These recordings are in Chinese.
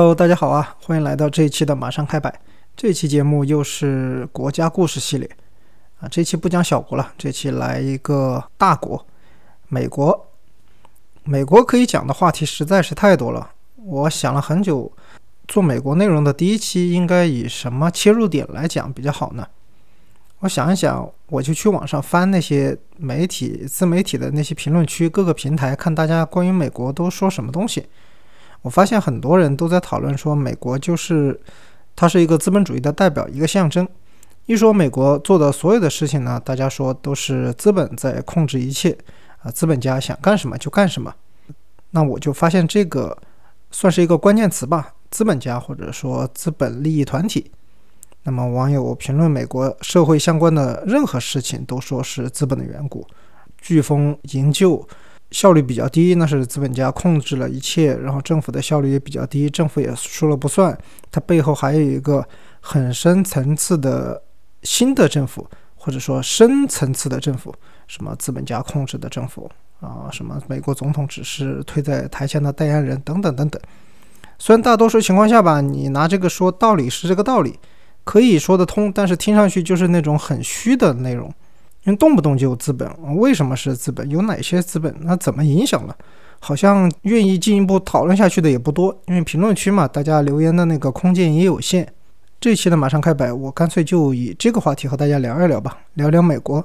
Hello，大家好啊，欢迎来到这一期的马上开摆。这期节目又是国家故事系列啊，这期不讲小国了，这期来一个大国——美国。美国可以讲的话题实在是太多了，我想了很久，做美国内容的第一期应该以什么切入点来讲比较好呢？我想一想，我就去网上翻那些媒体、自媒体的那些评论区，各个平台看大家关于美国都说什么东西。我发现很多人都在讨论说，美国就是它是一个资本主义的代表，一个象征。一说美国做的所有的事情呢，大家说都是资本在控制一切啊，资本家想干什么就干什么。那我就发现这个算是一个关键词吧，资本家或者说资本利益团体。那么，网友评论美国社会相关的任何事情，都说是资本的缘故。飓风营救效率比较低，那是资本家控制了一切，然后政府的效率也比较低，政府也说了不算。它背后还有一个很深层次的新的政府，或者说深层次的政府，什么资本家控制的政府啊，什么美国总统只是推在台前的代言人等等等等。虽然大多数情况下吧，你拿这个说道理是这个道理。可以说得通，但是听上去就是那种很虚的内容，因为动不动就有资本，为什么是资本？有哪些资本？那怎么影响了？好像愿意进一步讨论下去的也不多，因为评论区嘛，大家留言的那个空间也有限。这期的马上开摆，我干脆就以这个话题和大家聊一聊吧，聊聊美国。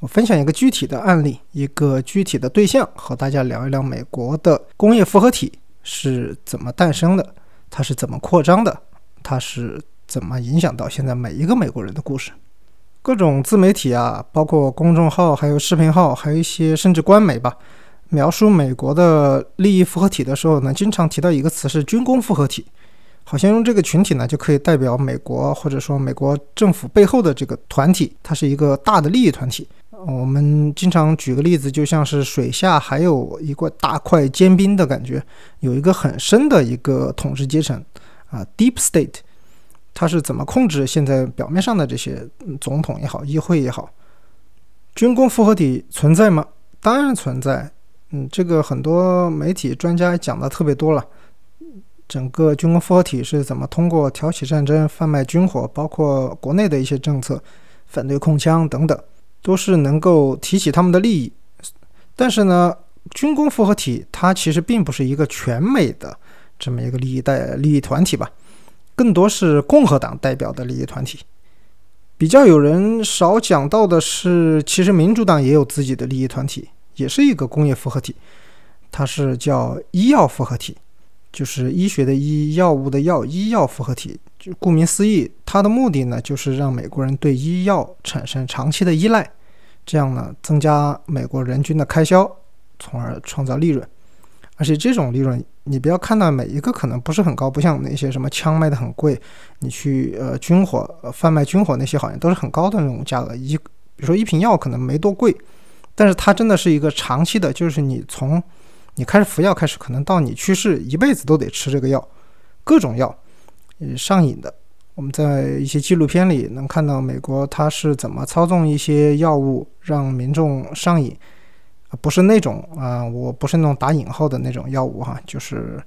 我分享一个具体的案例，一个具体的对象，和大家聊一聊美国的工业复合体是怎么诞生的，它是怎么扩张的，它是。怎么影响到现在每一个美国人的故事？各种自媒体啊，包括公众号、还有视频号，还有一些甚至官媒吧，描述美国的利益复合体的时候呢，经常提到一个词是军工复合体，好像用这个群体呢就可以代表美国，或者说美国政府背后的这个团体，它是一个大的利益团体。我们经常举个例子，就像是水下还有一块大块坚冰的感觉，有一个很深的一个统治阶层啊，Deep State。他是怎么控制现在表面上的这些总统也好，议会也好？军工复合体存在吗？当然存在。嗯，这个很多媒体专家讲的特别多了。整个军工复合体是怎么通过挑起战争、贩卖军火，包括国内的一些政策、反对控枪等等，都是能够提起他们的利益。但是呢，军工复合体它其实并不是一个全美的这么一个利益代利益团体吧？更多是共和党代表的利益团体，比较有人少讲到的是，其实民主党也有自己的利益团体，也是一个工业复合体，它是叫医药复合体，就是医学的医，药物的药，医药复合体。就顾名思义，它的目的呢，就是让美国人对医药产生长期的依赖，这样呢，增加美国人均的开销，从而创造利润。而且这种利润，你不要看到每一个可能不是很高，不像那些什么枪卖的很贵，你去呃军火贩卖军火那些好像都是很高的那种价格。一比如说一瓶药可能没多贵，但是它真的是一个长期的，就是你从你开始服药开始，可能到你去世一辈子都得吃这个药，各种药，嗯上瘾的。我们在一些纪录片里能看到美国它是怎么操纵一些药物让民众上瘾。不是那种啊，我不是那种打引号的那种药物哈，就是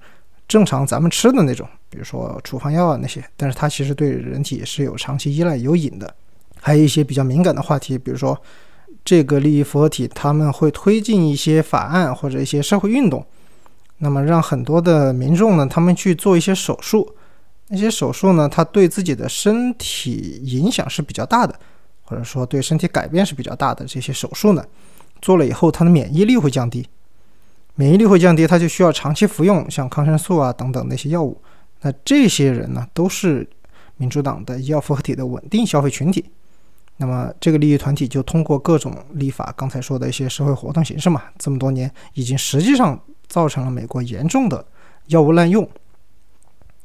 正常咱们吃的那种，比如说处方药啊那些。但是它其实对人体是有长期依赖、有瘾的。还有一些比较敏感的话题，比如说这个利益复合体他们会推进一些法案或者一些社会运动，那么让很多的民众呢，他们去做一些手术，那些手术呢，它对自己的身体影响是比较大的，或者说对身体改变是比较大的这些手术呢。做了以后，他的免疫力会降低，免疫力会降低，他就需要长期服用像抗生素啊等等那些药物。那这些人呢，都是民主党的医药复合体的稳定消费群体。那么这个利益团体就通过各种立法，刚才说的一些社会活动形式嘛，这么多年已经实际上造成了美国严重的药物滥用。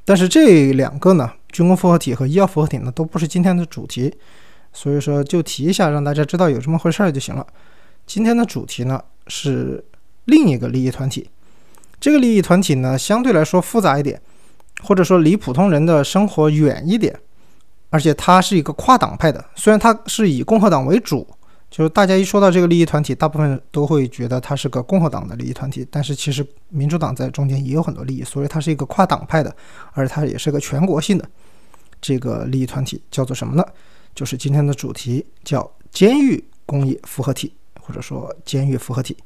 但是这两个呢，军工复合体和医药复合体呢，都不是今天的主题，所以说就提一下，让大家知道有这么回事儿就行了。今天的主题呢是另一个利益团体，这个利益团体呢相对来说复杂一点，或者说离普通人的生活远一点，而且它是一个跨党派的。虽然它是以共和党为主，就是大家一说到这个利益团体，大部分都会觉得它是个共和党的利益团体，但是其实民主党在中间也有很多利益，所以它是一个跨党派的，而它也是个全国性的这个利益团体，叫做什么呢？就是今天的主题叫监狱工业复合体，或者说监狱复合体。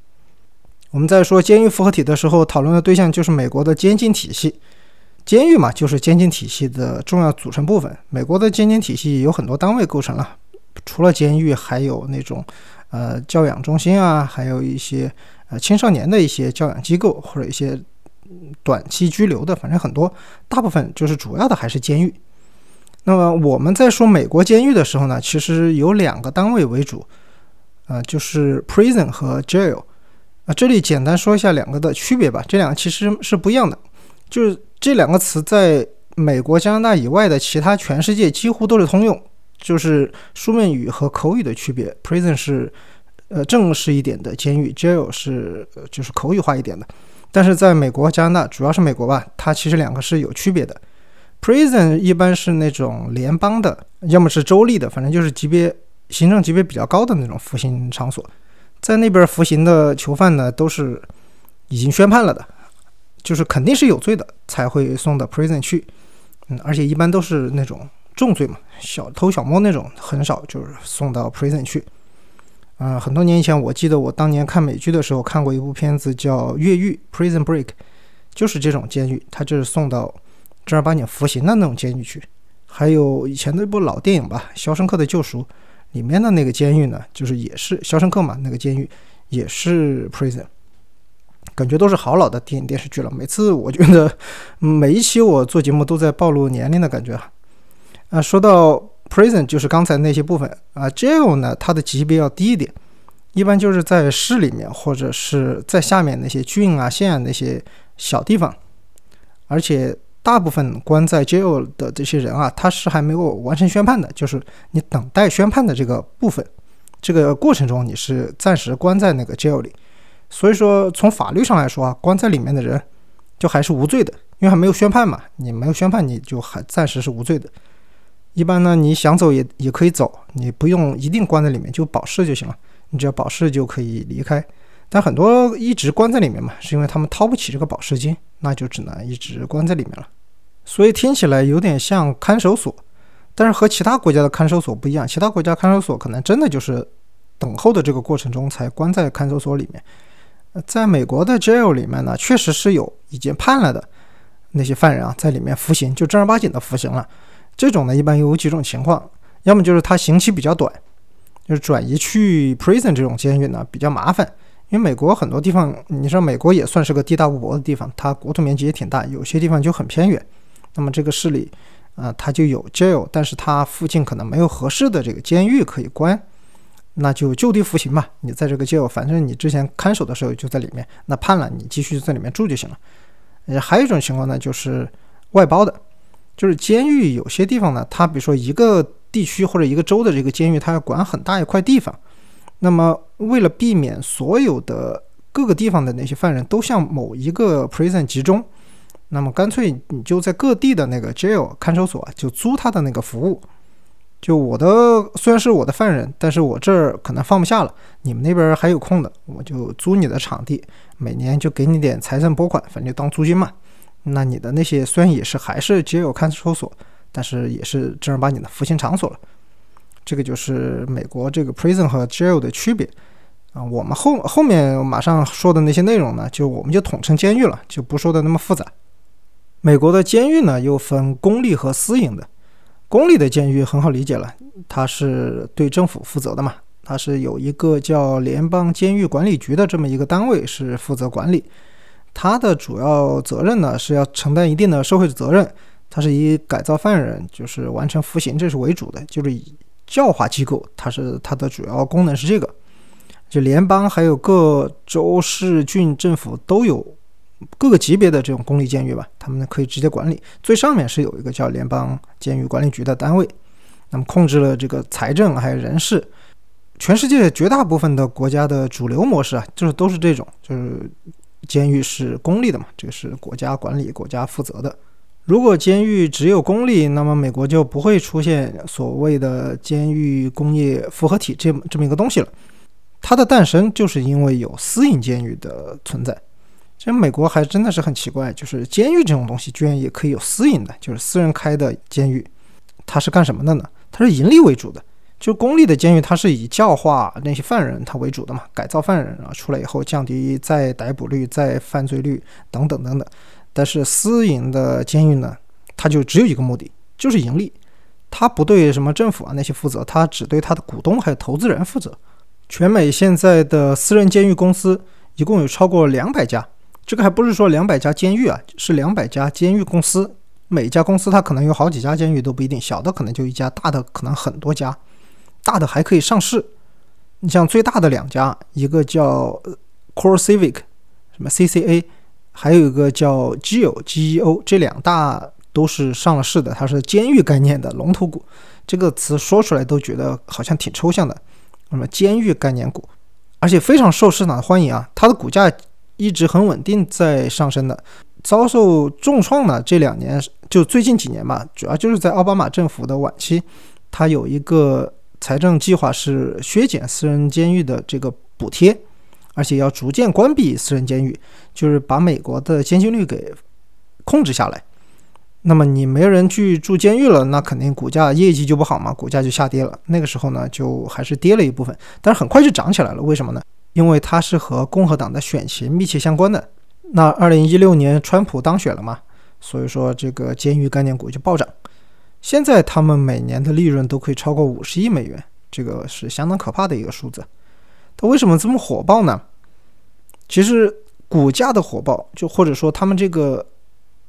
我们在说监狱复合体的时候，讨论的对象就是美国的监禁体系。监狱嘛，就是监禁体系的重要组成部分。美国的监禁体系有很多单位构成了。除了监狱，还有那种，呃，教养中心啊，还有一些呃青少年的一些教养机构，或者一些短期拘留的，反正很多，大部分就是主要的还是监狱。那么我们在说美国监狱的时候呢，其实有两个单位为主，呃，就是 prison 和 jail。啊，这里简单说一下两个的区别吧。这两个其实是不一样的，就是这两个词在美国、加拿大以外的其他全世界几乎都是通用。就是书面语和口语的区别，prison 是呃正式一点的监狱，jail 是就是口语化一点的。但是在美国、加拿大，主要是美国吧，它其实两个是有区别的。prison 一般是那种联邦的，要么是州立的，反正就是级别行政级别比较高的那种服刑场所。在那边服刑的囚犯呢，都是已经宣判了的，就是肯定是有罪的才会送到 prison 去。嗯，而且一般都是那种。重罪嘛，小偷小摸那种很少，就是送到 prison 去。嗯，很多年以前，我记得我当年看美剧的时候看过一部片子叫《越狱》（Prison Break），就是这种监狱，他就是送到正儿八经服刑的那种监狱去。还有以前的一部老电影吧，《肖申克的救赎》里面的那个监狱呢，就是也是肖申克嘛，那个监狱也是 prison。感觉都是好老的电影电视剧了。每次我觉得每一期我做节目都在暴露年龄的感觉啊。啊，说到 prison 就是刚才那些部分啊，jail 呢，它的级别要低一点，一般就是在市里面或者是在下面那些郡啊、县啊那些小地方，而且大部分关在 jail 的这些人啊，他是还没有完成宣判的，就是你等待宣判的这个部分，这个过程中你是暂时关在那个 jail 里，所以说从法律上来说啊，关在里面的人就还是无罪的，因为还没有宣判嘛，你没有宣判，你就还暂时是无罪的。一般呢，你想走也也可以走，你不用一定关在里面，就保释就行了。你只要保释就可以离开。但很多一直关在里面嘛，是因为他们掏不起这个保释金，那就只能一直关在里面了。所以听起来有点像看守所，但是和其他国家的看守所不一样。其他国家看守所可能真的就是等候的这个过程中才关在看守所里面。在美国的 jail 里面呢，确实是有已经判了的那些犯人啊，在里面服刑，就正儿八经的服刑了。这种呢，一般有几种情况，要么就是他刑期比较短，就是转移去 prison 这种监狱呢比较麻烦，因为美国很多地方，你说美国也算是个地大物博的地方，它国土面积也挺大，有些地方就很偏远，那么这个市里，啊，它就有 jail，但是它附近可能没有合适的这个监狱可以关，那就就地服刑吧。你在这个 jail，反正你之前看守的时候就在里面，那判了你继续在里面住就行了。呃，还有一种情况呢，就是外包的。就是监狱有些地方呢，它比如说一个地区或者一个州的这个监狱，它要管很大一块地方。那么为了避免所有的各个地方的那些犯人都向某一个 prison 集中，那么干脆你就在各地的那个 jail 看守所就租他的那个服务。就我的虽然是我的犯人，但是我这儿可能放不下了，你们那边还有空的，我就租你的场地，每年就给你点财政拨款，反正当租金嘛。那你的那些虽然也是还是 jail 看守所，但是也是正儿八经的服刑场所了。这个就是美国这个 prison 和 jail 的区别啊。我们后后面马上说的那些内容呢，就我们就统称监狱了，就不说的那么复杂。美国的监狱呢又分公立和私营的。公立的监狱很好理解了，它是对政府负责的嘛，它是有一个叫联邦监狱管理局的这么一个单位是负责管理。它的主要责任呢是要承担一定的社会责任，它是以改造犯人，就是完成服刑，这是为主的，就是以教化机构，它是它的主要功能是这个。就联邦还有各州市郡政府都有各个级别的这种公立监狱吧，他们可以直接管理。最上面是有一个叫联邦监狱管理局的单位，那么控制了这个财政还有人事。全世界绝大部分的国家的主流模式啊，就是都是这种，就是。监狱是公立的嘛？这个是国家管理、国家负责的。如果监狱只有公立，那么美国就不会出现所谓的监狱工业复合体这么这么一个东西了。它的诞生就是因为有私营监狱的存在。其实美国还真的是很奇怪，就是监狱这种东西居然也可以有私营的，就是私人开的监狱，它是干什么的呢？它是盈利为主的。就公立的监狱，它是以教化那些犯人他为主的嘛，改造犯人啊，出来以后降低再逮捕率、再犯罪率等等等等。但是私营的监狱呢，它就只有一个目的，就是盈利。它不对什么政府啊那些负责，它只对它的股东还有投资人负责。全美现在的私人监狱公司一共有超过两百家，这个还不是说两百家监狱啊，是两百家监狱公司。每家公司它可能有好几家监狱都不一定，小的可能就一家，大的可能很多家，大的还可以上市。你像最大的两家，一个叫 Core Civic，什么 CCA。还有一个叫 GEO GEO，这两大都是上了市的，它是监狱概念的龙头股。这个词说出来都觉得好像挺抽象的。那么监狱概念股，而且非常受市场的欢迎啊，它的股价一直很稳定在上升的。遭受重创呢，这两年就最近几年吧，主要就是在奥巴马政府的晚期，它有一个财政计划是削减私人监狱的这个补贴。而且要逐渐关闭私人监狱，就是把美国的监禁率给控制下来。那么你没人去住监狱了，那肯定股价业绩就不好嘛，股价就下跌了。那个时候呢，就还是跌了一部分，但是很快就涨起来了。为什么呢？因为它是和共和党的选情密切相关的。那二零一六年川普当选了嘛，所以说这个监狱概念股就暴涨。现在他们每年的利润都可以超过五十亿美元，这个是相当可怕的一个数字。它为什么这么火爆呢？其实股价的火爆，就或者说他们这个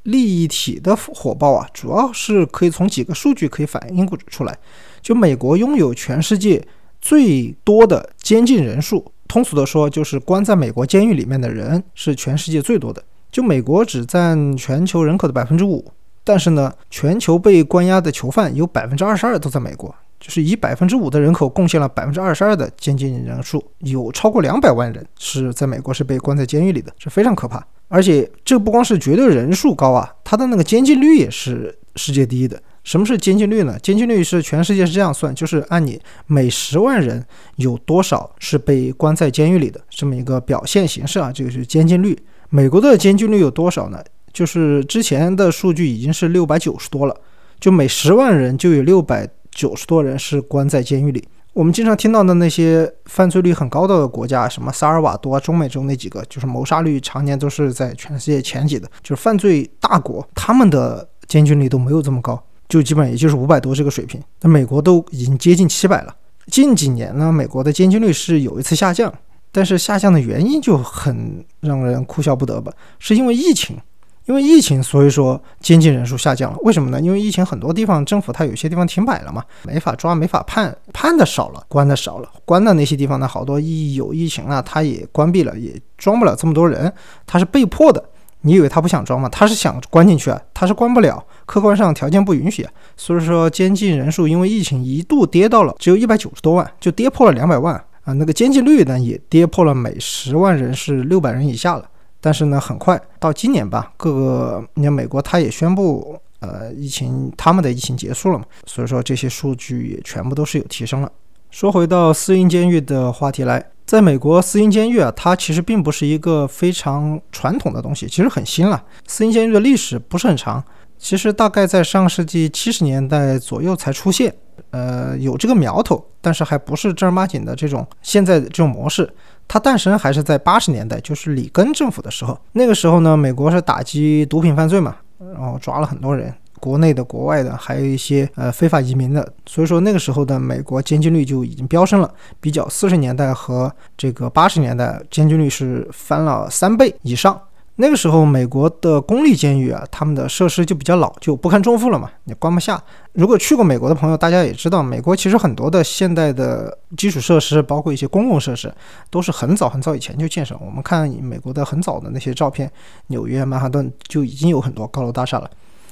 利益体的火爆啊，主要是可以从几个数据可以反映出来。就美国拥有全世界最多的监禁人数，通俗的说，就是关在美国监狱里面的人是全世界最多的。就美国只占全球人口的百分之五，但是呢，全球被关押的囚犯有百分之二十二都在美国。就是以百分之五的人口贡献了百分之二十二的监禁人数，有超过两百万人是在美国是被关在监狱里的，是非常可怕。而且这不光是绝对人数高啊，它的那个监禁率也是世界第一的。什么是监禁率呢？监禁率是全世界是这样算，就是按你每十万人有多少是被关在监狱里的这么一个表现形式啊，这个是监禁率。美国的监禁率有多少呢？就是之前的数据已经是六百九十多了，就每十万人就有六百。九十多人是关在监狱里。我们经常听到的那些犯罪率很高的国家，什么萨尔瓦多、中美洲那几个，就是谋杀率常年都是在全世界前几的，就是犯罪大国，他们的监禁率都没有这么高，就基本也就是五百多这个水平。那美国都已经接近七百了。近几年呢，美国的监禁率是有一次下降，但是下降的原因就很让人哭笑不得吧，是因为疫情。因为疫情，所以说监禁人数下降了。为什么呢？因为疫情很多地方政府它有些地方停摆了嘛，没法抓，没法判，判的少了，关的少了，关的那些地方呢，好多一有疫情啊，它也关闭了，也装不了这么多人，它是被迫的。你以为他不想装吗？他是想关进去啊，他是关不了，客观上条件不允许啊。所以说监禁人数因为疫情一度跌到了只有一百九十多万，就跌破了两百万啊。那个监禁率呢也跌破了每十万人是六百人以下了。但是呢，很快到今年吧，各个你看美国，它也宣布，呃，疫情他们的疫情结束了嘛，所以说这些数据也全部都是有提升了。说回到私营监狱的话题来，在美国私营监狱啊，它其实并不是一个非常传统的东西，其实很新了。私营监狱的历史不是很长，其实大概在上世纪七十年代左右才出现，呃，有这个苗头，但是还不是正儿八经的这种现在的这种模式。它诞生还是在八十年代，就是里根政府的时候。那个时候呢，美国是打击毒品犯罪嘛，然后抓了很多人，国内的、国外的，还有一些呃非法移民的。所以说那个时候的美国监禁率就已经飙升了，比较四十年代和这个八十年代，监禁率是翻了三倍以上。那个时候，美国的公立监狱啊，他们的设施就比较老旧，不堪重负了嘛，也关不下。如果去过美国的朋友，大家也知道，美国其实很多的现代的基础设施，包括一些公共设施，都是很早很早以前就建设。我们看美国的很早的那些照片，纽约、曼哈顿就已经有很多高楼大厦了。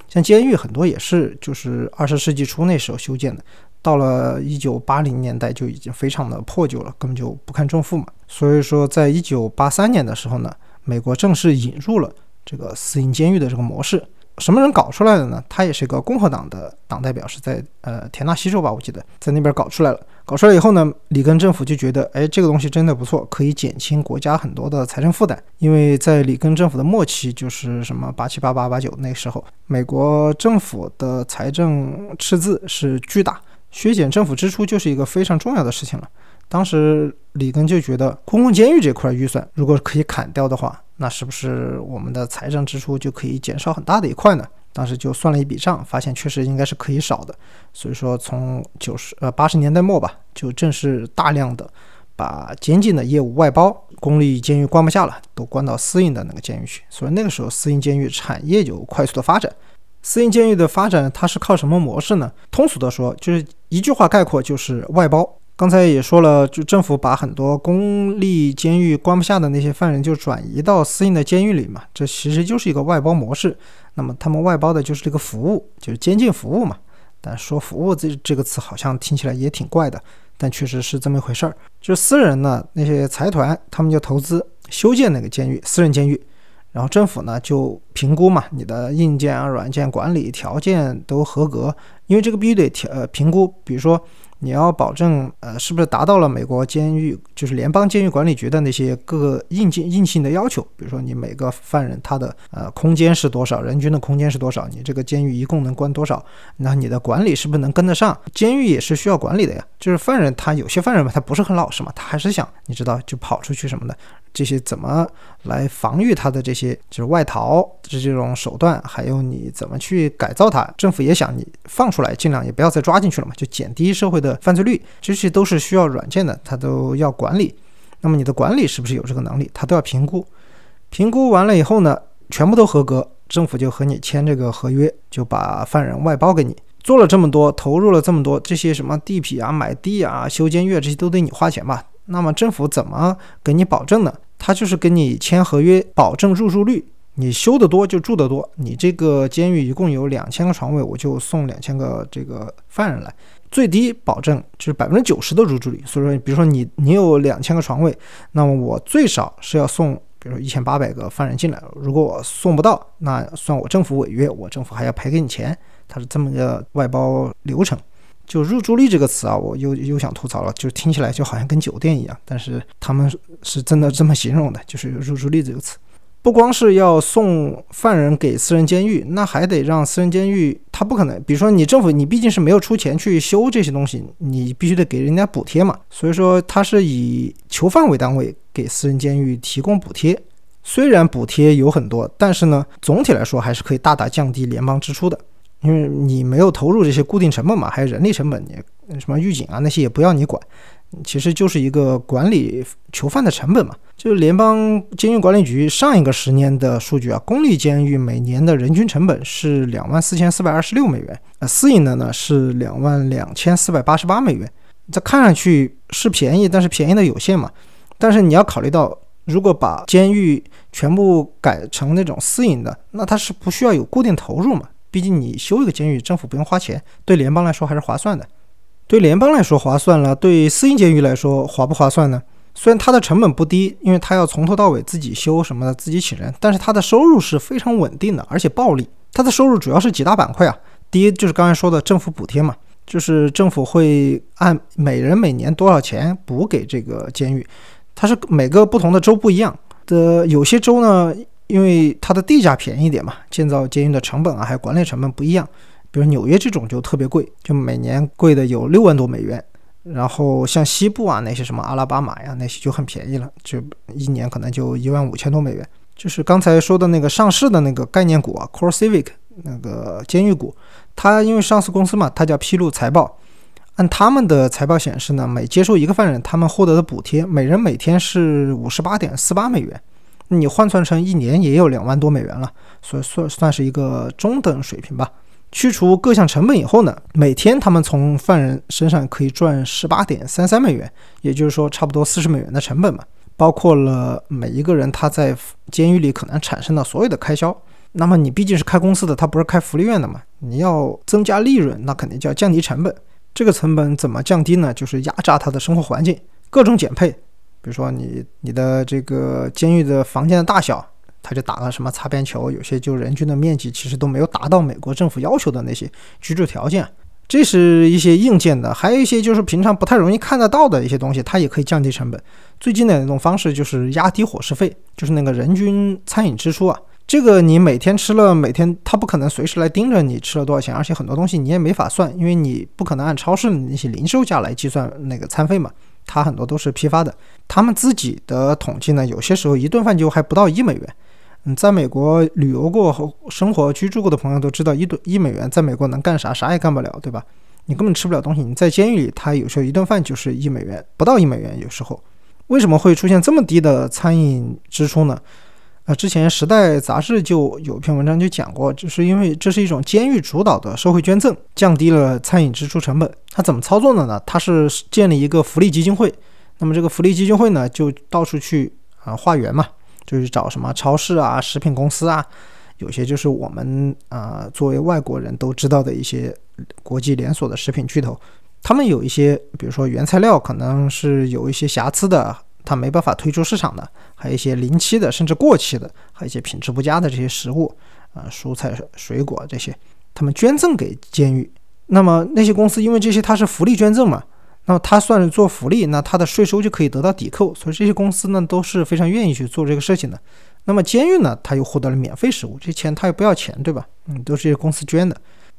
像监狱很多也是就是二十世纪初那时候修建的，到了一九八零年代就已经非常的破旧了，根本就不堪重负嘛。所以说，在一九八三年的时候呢。美国正式引入了这个私营监狱的这个模式。什么人搞出来的呢？他也是一个共和党的党代表，是在呃田纳西州吧，我记得在那边搞出来了。搞出来以后呢，里根政府就觉得，哎，这个东西真的不错，可以减轻国家很多的财政负担。因为在里根政府的末期，就是什么八七八八八九那时候，美国政府的财政赤字是巨大，削减政府支出就是一个非常重要的事情了。当时里根就觉得，公共监狱这块预算如果可以砍掉的话，那是不是我们的财政支出就可以减少很大的一块呢？当时就算了一笔账，发现确实应该是可以少的，所以说从九十呃八十年代末吧，就正式大量的把监禁的业务外包，公立监狱关不下了，都关到私营的那个监狱去。所以那个时候私营监狱产业就快速的发展。私营监狱的发展它是靠什么模式呢？通俗的说，就是一句话概括，就是外包。刚才也说了，就政府把很多公立监狱关不下的那些犯人就转移到私营的监狱里嘛，这其实就是一个外包模式。那么他们外包的就是这个服务，就是监禁服务嘛。但说服务这这个词好像听起来也挺怪的，但确实是这么一回事儿。就私人呢，那些财团他们就投资修建那个监狱，私人监狱，然后政府呢就评估嘛，你的硬件啊、软件管理条件都合格，因为这个必须得调呃评估，比如说。你要保证，呃，是不是达到了美国监狱，就是联邦监狱管理局的那些各个硬件硬性的要求？比如说，你每个犯人他的呃空间是多少，人均的空间是多少？你这个监狱一共能关多少？那你的管理是不是能跟得上？监狱也是需要管理的呀。就是犯人他有些犯人嘛，他不是很老实嘛，他还是想你知道就跑出去什么的。这些怎么来防御他的这些就是外逃的这种手段，还有你怎么去改造他？政府也想你放出来，尽量也不要再抓进去了嘛，就减低社会的犯罪率。这些都是需要软件的，他都要管理。那么你的管理是不是有这个能力？他都要评估。评估完了以后呢，全部都合格，政府就和你签这个合约，就把犯人外包给你。做了这么多，投入了这么多，这些什么地皮啊、买地啊、修监狱这些都得你花钱吧？那么政府怎么给你保证呢？他就是跟你签合约，保证入住率，你修得多就住得多。你这个监狱一共有两千个床位，我就送两千个这个犯人来，最低保证就是百分之九十的入住率。所以说，比如说你你有两千个床位，那么我最少是要送，比如说一千八百个犯人进来。如果我送不到，那算我政府违约，我政府还要赔给你钱。它是这么个外包流程。就入住率这个词啊，我又又想吐槽了，就听起来就好像跟酒店一样，但是他们是真的这么形容的，就是入住率这个词，不光是要送犯人给私人监狱，那还得让私人监狱，他不可能，比如说你政府，你毕竟是没有出钱去修这些东西，你必须得给人家补贴嘛，所以说他是以囚犯为单位给私人监狱提供补贴，虽然补贴有很多，但是呢，总体来说还是可以大大降低联邦支出的。因为你没有投入这些固定成本嘛，还有人力成本，你什么狱警啊那些也不要你管，其实就是一个管理囚犯的成本嘛。就是联邦监狱管理局上一个十年的数据啊，公立监狱每年的人均成本是两万四千四百二十六美元，呃，私营的呢是两万两千四百八十八美元。这看上去是便宜，但是便宜的有限嘛。但是你要考虑到，如果把监狱全部改成那种私营的，那它是不需要有固定投入嘛。毕竟你修一个监狱，政府不用花钱，对联邦来说还是划算的。对联邦来说划算了，对私营监狱来说划不划算呢？虽然它的成本不低，因为它要从头到尾自己修什么的，自己请人，但是它的收入是非常稳定的，而且暴利。它的收入主要是几大板块啊。第一就是刚才说的政府补贴嘛，就是政府会按每人每年多少钱补给这个监狱，它是每个不同的州不一样的，有些州呢。因为它的地价便宜一点嘛，建造监狱的成本啊，还有管理成本不一样。比如纽约这种就特别贵，就每年贵的有六万多美元。然后像西部啊那些什么阿拉巴马呀那些就很便宜了，就一年可能就一万五千多美元。就是刚才说的那个上市的那个概念股啊，Core Civic 那个监狱股，它因为上市公司嘛，它叫披露财报。按他们的财报显示呢，每接收一个犯人，他们获得的补贴每人每天是五十八点四八美元。你换算成一年也有两万多美元了，所以算算是一个中等水平吧。去除各项成本以后呢，每天他们从犯人身上可以赚十八点三三美元，也就是说差不多四十美元的成本嘛，包括了每一个人他在监狱里可能产生的所有的开销。那么你毕竟是开公司的，他不是开福利院的嘛，你要增加利润，那肯定就要降低成本。这个成本怎么降低呢？就是压榨他的生活环境，各种减配。比如说你你的这个监狱的房间的大小，他就打了什么擦边球，有些就人均的面积其实都没有达到美国政府要求的那些居住条件。这是一些硬件的，还有一些就是平常不太容易看得到的一些东西，它也可以降低成本。最近的那种方式就是压低伙食费，就是那个人均餐饮支出啊。这个你每天吃了，每天他不可能随时来盯着你吃了多少钱，而且很多东西你也没法算，因为你不可能按超市的那些零售价来计算那个餐费嘛，他很多都是批发的。他们自己的统计呢，有些时候一顿饭就还不到一美元。嗯，在美国旅游过和生活居住过的朋友都知道，一顿一美元在美国能干啥？啥也干不了，对吧？你根本吃不了东西。你在监狱里，他有时候一顿饭就是一美元，不到一美元。有时候，为什么会出现这么低的餐饮支出呢？啊，之前《时代》杂志就有篇文章就讲过，就是因为这是一种监狱主导的社会捐赠，降低了餐饮支出成本。它怎么操作的呢？它是建立一个福利基金会，那么这个福利基金会呢，就到处去啊化缘嘛。就是找什么超市啊、食品公司啊，有些就是我们啊作为外国人都知道的一些国际连锁的食品巨头，他们有一些，比如说原材料可能是有一些瑕疵的，它没办法推出市场的，还有一些临期的甚至过期的，还有一些品质不佳的这些食物啊，蔬菜、水果这些，他们捐赠给监狱。那么那些公司因为这些它是福利捐赠嘛。那么他算是做福利，那他的税收就可以得到抵扣，所以这些公司呢都是非常愿意去做这个事情的。那么监狱呢，他又获得了免费食物，这钱他又不要钱，对吧？嗯，都是这些公司捐的。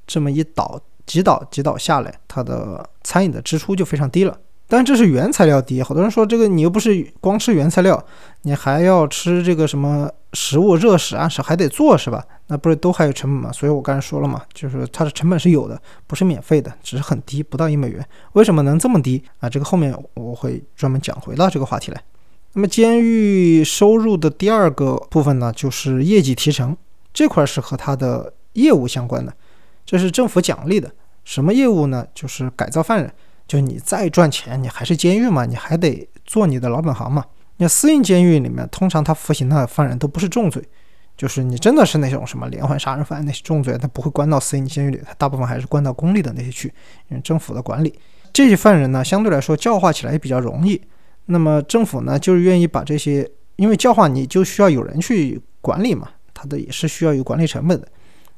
这么一倒几倒几倒下来，他的餐饮的支出就非常低了。但这是原材料低，好多人说这个你又不是光吃原材料，你还要吃这个什么食物热食啊，是还得做是吧？那不是都还有成本吗？所以我刚才说了嘛，就是它的成本是有的，不是免费的，只是很低，不到一美元。为什么能这么低啊？这个后面我会专门讲回到这个话题来。那么监狱收入的第二个部分呢，就是业绩提成这块是和它的业务相关的，这是政府奖励的。什么业务呢？就是改造犯人。就你再赚钱，你还是监狱嘛，你还得做你的老本行嘛。那私营监狱里面，通常他服刑的犯人都不是重罪，就是你真的是那种什么连环杀人犯那些重罪，他不会关到私营监狱里，他大部分还是关到公立的那些去，因为政府的管理。这些犯人呢，相对来说教化起来也比较容易。那么政府呢，就是愿意把这些，因为教化你就需要有人去管理嘛，他的也是需要有管理成本的，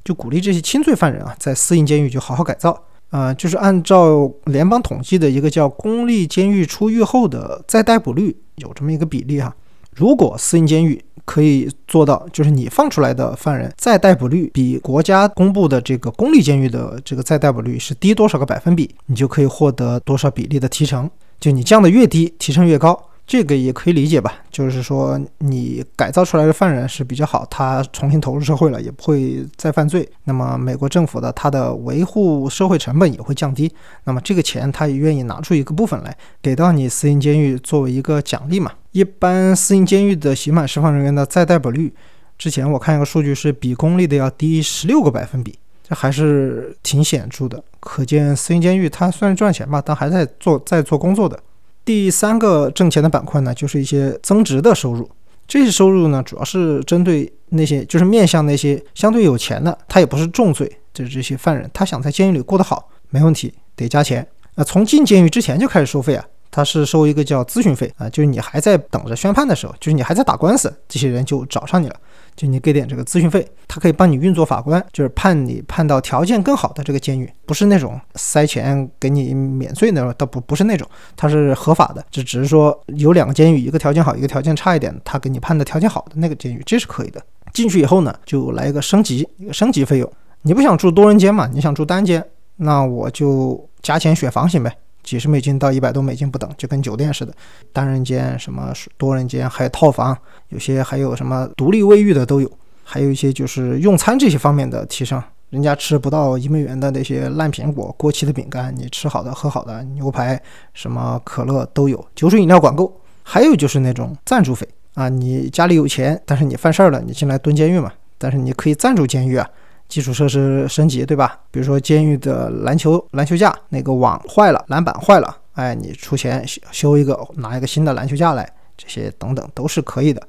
就鼓励这些轻罪犯人啊，在私营监狱就好好改造。啊，就是按照联邦统计的一个叫公立监狱出狱后的再逮捕率有这么一个比例哈。如果私营监狱可以做到，就是你放出来的犯人再逮捕率比国家公布的这个公立监狱的这个再逮捕率是低多少个百分比，你就可以获得多少比例的提成。就你降的越低，提成越高。这个也可以理解吧，就是说你改造出来的犯人是比较好，他重新投入社会了，也不会再犯罪。那么美国政府的他的维护社会成本也会降低。那么这个钱他也愿意拿出一个部分来给到你私营监狱作为一个奖励嘛。一般私营监狱的刑满释放人员的再逮捕率，之前我看一个数据是比公立的要低十六个百分比，这还是挺显著的。可见私营监狱它虽然赚钱吧，但还在做在做工作的。第三个挣钱的板块呢，就是一些增值的收入。这些收入呢，主要是针对那些就是面向那些相对有钱的，他也不是重罪，就是这些犯人，他想在监狱里过得好，没问题，得加钱。那从进监狱之前就开始收费啊。他是收一个叫咨询费啊，就是你还在等着宣判的时候，就是你还在打官司，这些人就找上你了，就你给点这个咨询费，他可以帮你运作法官，就是判你判到条件更好的这个监狱，不是那种塞钱给你免罪那种，倒不不是那种，他是合法的，就只是说有两个监狱，一个条件好，一个条件差一点，他给你判的条件好的那个监狱，这是可以的。进去以后呢，就来一个升级，一个升级费用，你不想住多人间嘛，你想住单间，那我就加钱选房型呗。几十美金到一百多美金不等，就跟酒店似的，单人间、什么多人间，还有套房，有些还有什么独立卫浴的都有，还有一些就是用餐这些方面的提升。人家吃不到一美元的那些烂苹果、过期的饼干，你吃好的、喝好的牛排、什么可乐都有，酒水饮料管够。还有就是那种赞助费啊，你家里有钱，但是你犯事儿了，你进来蹲监狱嘛，但是你可以赞助监狱啊。基础设施升级，对吧？比如说监狱的篮球篮球架那个网坏了，篮板坏了，哎，你出钱修修一个，拿一个新的篮球架来，这些等等都是可以的。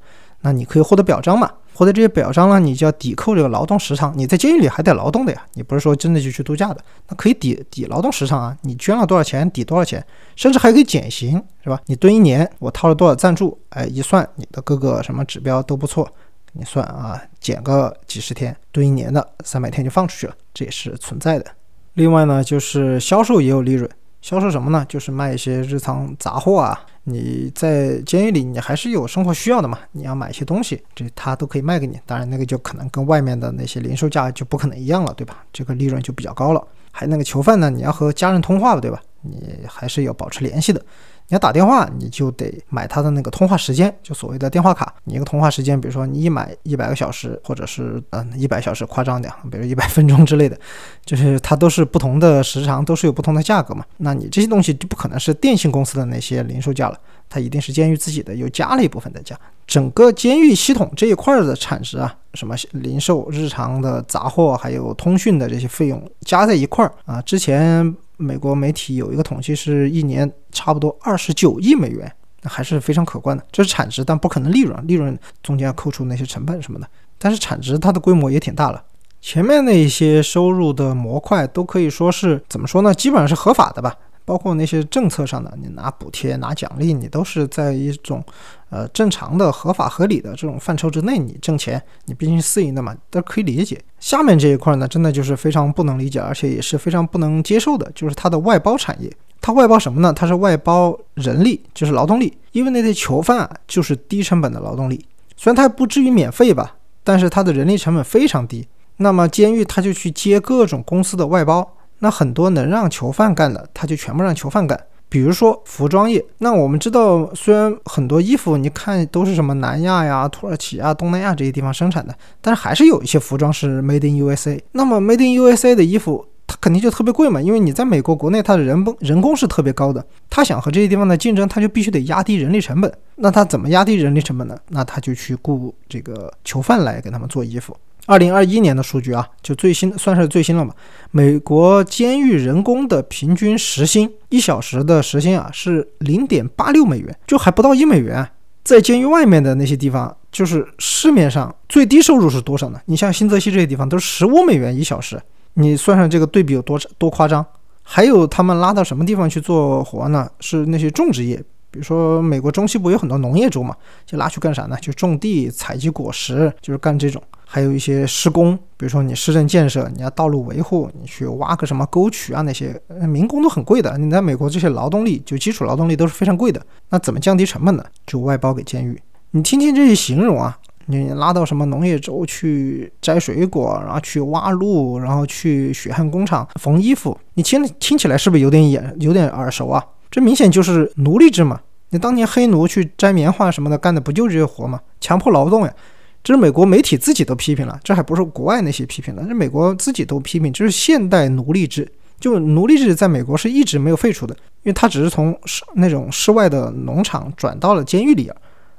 那你可以获得表彰嘛？获得这些表彰呢，你就要抵扣这个劳动时长。你在监狱里还得劳动的呀，你不是说真的就去度假的，那可以抵抵劳动时长啊。你捐了多少钱，抵多少钱，甚至还可以减刑，是吧？你蹲一年，我掏了多少赞助，哎，一算你的各个什么指标都不错，你算啊，减个几十天，蹲一年的三百天就放出去了，这也是存在的。另外呢，就是销售也有利润，销售什么呢？就是卖一些日常杂货啊。你在监狱里，你还是有生活需要的嘛？你要买一些东西，这他都可以卖给你。当然，那个就可能跟外面的那些零售价就不可能一样了，对吧？这个利润就比较高了。还那个囚犯呢，你要和家人通话吧，对吧？你还是要保持联系的。你要打电话，你就得买他的那个通话时间，就所谓的电话卡。你一个通话时间，比如说你一买一百个小时，或者是嗯一百小时夸张点，比如一百分钟之类的，就是它都是不同的时长，都是有不同的价格嘛。那你这些东西就不可能是电信公司的那些零售价了，它一定是监狱自己的，又加了一部分的价。整个监狱系统这一块的产值啊，什么零售、日常的杂货，还有通讯的这些费用加在一块儿啊，之前。美国媒体有一个统计，是一年差不多二十九亿美元，还是非常可观的。这是产值，但不可能利润，利润中间要扣除那些成本什么的。但是产值它的规模也挺大了。前面那些收入的模块都可以说是怎么说呢？基本上是合法的吧。包括那些政策上的，你拿补贴、拿奖励，你都是在一种呃正常的、合法合理的这种范畴之内，你挣钱，你毕竟是私营的嘛，都可以理解。下面这一块呢，真的就是非常不能理解，而且也是非常不能接受的，就是它的外包产业。它外包什么呢？它是外包人力，就是劳动力，因为那些囚犯啊，就是低成本的劳动力。虽然它不至于免费吧，但是它的人力成本非常低。那么监狱它就去接各种公司的外包。那很多能让囚犯干的，他就全部让囚犯干。比如说服装业，那我们知道，虽然很多衣服你看都是什么南亚呀、土耳其啊、东南亚这些地方生产的，但是还是有一些服装是 Made in USA。那么 Made in USA 的衣服，它肯定就特别贵嘛，因为你在美国国内，它的人工人工是特别高的，他想和这些地方的竞争，他就必须得压低人力成本。那他怎么压低人力成本呢？那他就去雇这个囚犯来给他们做衣服。二零二一年的数据啊，就最新算是最新了嘛。美国监狱人工的平均时薪，一小时的时薪啊是零点八六美元，就还不到一美元。在监狱外面的那些地方，就是市面上最低收入是多少呢？你像新泽西这些地方都是十五美元一小时，你算上这个对比有多多夸张？还有他们拉到什么地方去做活呢？是那些种植业，比如说美国中西部有很多农业州嘛，就拉去干啥呢？就种地、采集果实，就是干这种。还有一些施工，比如说你市政建设，你要道路维护，你去挖个什么沟渠啊，那些民工都很贵的。你在美国这些劳动力，就基础劳动力都是非常贵的。那怎么降低成本呢？就外包给监狱。你听听这些形容啊，你拉到什么农业州去摘水果，然后去挖路，然后去血汗工厂缝衣服，你听听起来是不是有点眼有点耳熟啊？这明显就是奴隶制嘛。你当年黑奴去摘棉花什么的，干的不就这些活吗？强迫劳动呀。这是美国媒体自己都批评了，这还不是国外那些批评的，这美国自己都批评，这是现代奴隶制。就奴隶制在美国是一直没有废除的，因为它只是从那种室外的农场转到了监狱里，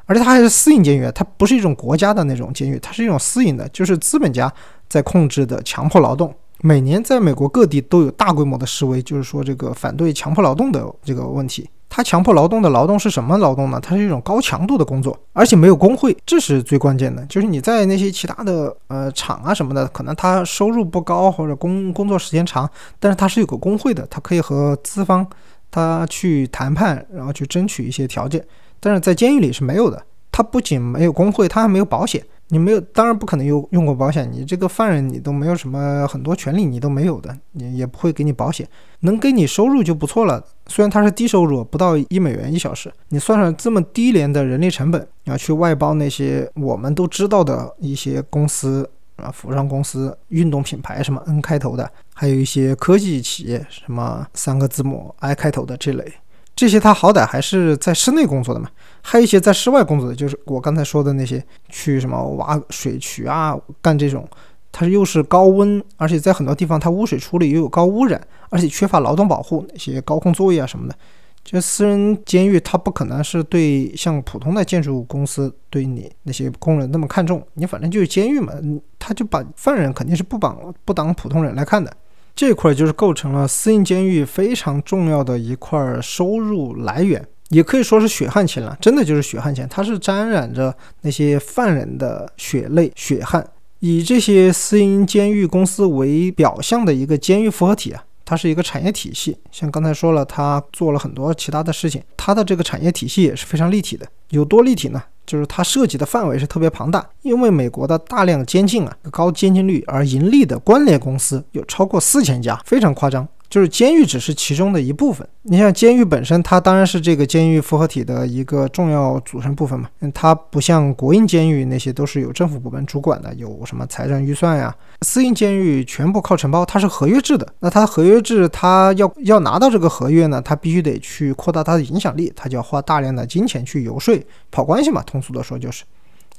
而且它还是私营监狱，它不是一种国家的那种监狱，它是一种私营的，就是资本家在控制的强迫劳动。每年在美国各地都有大规模的示威，就是说这个反对强迫劳动的这个问题。他强迫劳动的劳动是什么劳动呢？它是一种高强度的工作，而且没有工会，这是最关键的。就是你在那些其他的呃厂啊什么的，可能他收入不高或者工工作时间长，但是他是有个工会的，他可以和资方他去谈判，然后去争取一些条件。但是在监狱里是没有的，他不仅没有工会，他还没有保险。你没有，当然不可能用用过保险。你这个犯人，你都没有什么很多权利，你都没有的，你也不会给你保险，能给你收入就不错了。虽然它是低收入，不到一美元一小时，你算上这么低廉的人力成本，要去外包那些我们都知道的一些公司啊，服装公司、运动品牌，什么 N 开头的，还有一些科技企业，什么三个字母 I 开头的这类。这些他好歹还是在室内工作的嘛，还有一些在室外工作的，就是我刚才说的那些去什么挖水渠啊，干这种，它又是高温，而且在很多地方它污水处理又有高污染，而且缺乏劳动保护，那些高空作业啊什么的，就私人监狱它不可能是对像普通的建筑公司对你那些工人那么看重，你反正就是监狱嘛，他就把犯人肯定是不绑不当普通人来看的。这块就是构成了私营监狱非常重要的一块收入来源，也可以说是血汗钱了。真的就是血汗钱，它是沾染着那些犯人的血泪血汗。以这些私营监狱公司为表象的一个监狱复合体啊，它是一个产业体系。像刚才说了，它做了很多其他的事情，它的这个产业体系也是非常立体的。有多立体呢？就是它涉及的范围是特别庞大，因为美国的大量监禁啊，高监禁率而盈利的关联公司有超过四千家，非常夸张。就是监狱只是其中的一部分。你像监狱本身，它当然是这个监狱复合体的一个重要组成部分嘛。它不像国营监狱那些都是有政府部门主管的，有什么财政预算呀。私营监狱全部靠承包，它是合约制的。那它合约制，它要要拿到这个合约呢，它必须得去扩大它的影响力，它就要花大量的金钱去游说、跑关系嘛。通俗的说就是，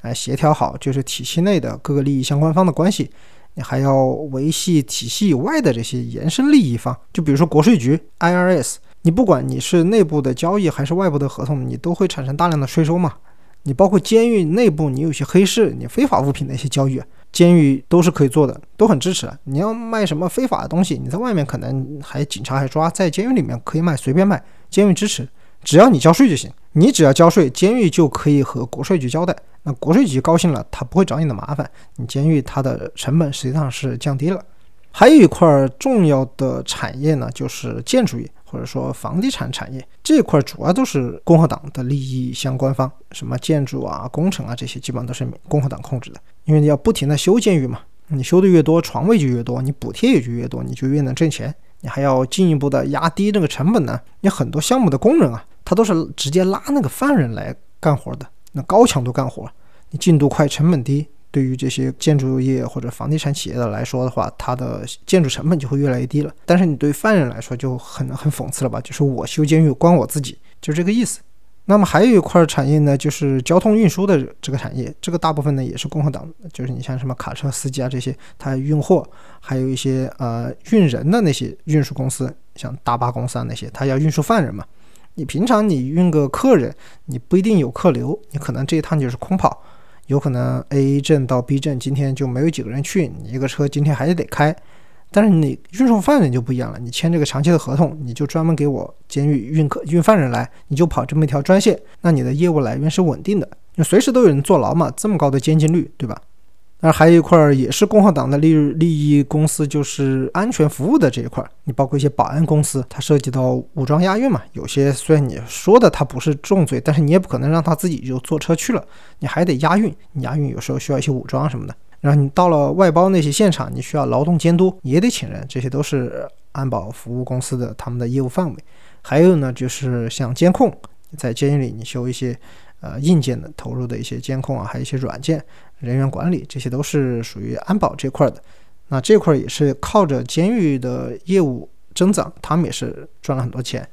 哎，协调好就是体系内的各个利益相关方的关系。你还要维系体系以外的这些延伸利益方，就比如说国税局 IRS，你不管你是内部的交易还是外部的合同，你都会产生大量的税收嘛。你包括监狱内部，你有些黑市，你非法物品的一些交易，监狱都是可以做的，都很支持。你要卖什么非法的东西，你在外面可能还警察还抓，在监狱里面可以卖，随便卖，监狱支持。只要你交税就行，你只要交税，监狱就可以和国税局交代。那国税局高兴了，他不会找你的麻烦，你监狱它的成本实际上是降低了。还有一块重要的产业呢，就是建筑业或者说房地产产业这一块，主要都是共和党的利益相关方，什么建筑啊、工程啊这些，基本上都是共和党控制的。因为你要不停的修监狱嘛，你修的越多，床位就越多，你补贴也就越多，你就越能挣钱。你还要进一步的压低这个成本呢。你很多项目的工人啊。他都是直接拉那个犯人来干活的，那高强度干活，你进度快，成本低，对于这些建筑业或者房地产企业的来说的话，它的建筑成本就会越来越低了。但是你对犯人来说就很很讽刺了吧？就是我修监狱关我自己，就这个意思。那么还有一块产业呢，就是交通运输的这个产业，这个大部分呢也是共和党，就是你像什么卡车司机啊这些，他运货，还有一些呃运人的那些运输公司，像大巴公司啊那些，他要运输犯人嘛。你平常你运个客人，你不一定有客流，你可能这一趟就是空跑，有可能 A 镇到 B 镇今天就没有几个人去，你一个车今天还是得开。但是你运送犯人就不一样了，你签这个长期的合同，你就专门给我监狱运客运犯人来，你就跑这么一条专线，那你的业务来源是稳定的，你随时都有人坐牢嘛，这么高的监禁率，对吧？那还有一块儿也是共和党的利利益公司，就是安全服务的这一块儿。你包括一些保安公司，它涉及到武装押运嘛。有些虽然你说的它不是重罪，但是你也不可能让他自己就坐车去了，你还得押运。你押运有时候需要一些武装什么的。然后你到了外包那些现场，你需要劳动监督，也得请人。这些都是安保服务公司的他们的业务范围。还有呢，就是像监控，在监狱里你修一些呃硬件的投入的一些监控啊，还有一些软件。人员管理这些都是属于安保这块的，那这块也是靠着监狱的业务增长，他们也是赚了很多钱。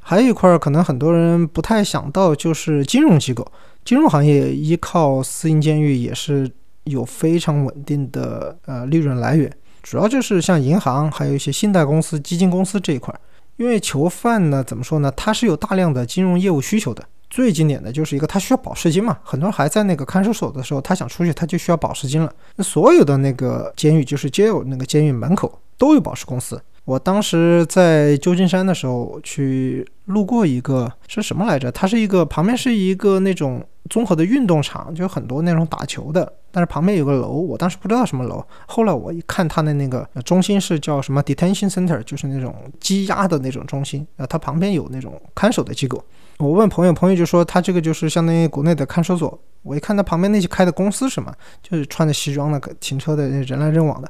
还有一块可能很多人不太想到，就是金融机构，金融行业依靠私营监狱也是有非常稳定的呃利润来源，主要就是像银行，还有一些信贷公司、基金公司这一块，因为囚犯呢，怎么说呢，他是有大量的金融业务需求的。最经典的就是一个，他需要保释金嘛，很多人还在那个看守所的时候，他想出去，他就需要保释金了。那所有的那个监狱，就是 jail 那个监狱门口都有保释公司。我当时在旧金山的时候去路过一个是什么来着？它是一个旁边是一个那种综合的运动场，就很多那种打球的。但是旁边有个楼，我当时不知道什么楼。后来我一看，它的那个中心是叫什么 detention center，就是那种羁押的那种中心。呃，它旁边有那种看守的机构。我问朋友，朋友就说他这个就是相当于国内的看守所。我一看他旁边那些开的公司什么，就是穿着西装的停车的人来人往的，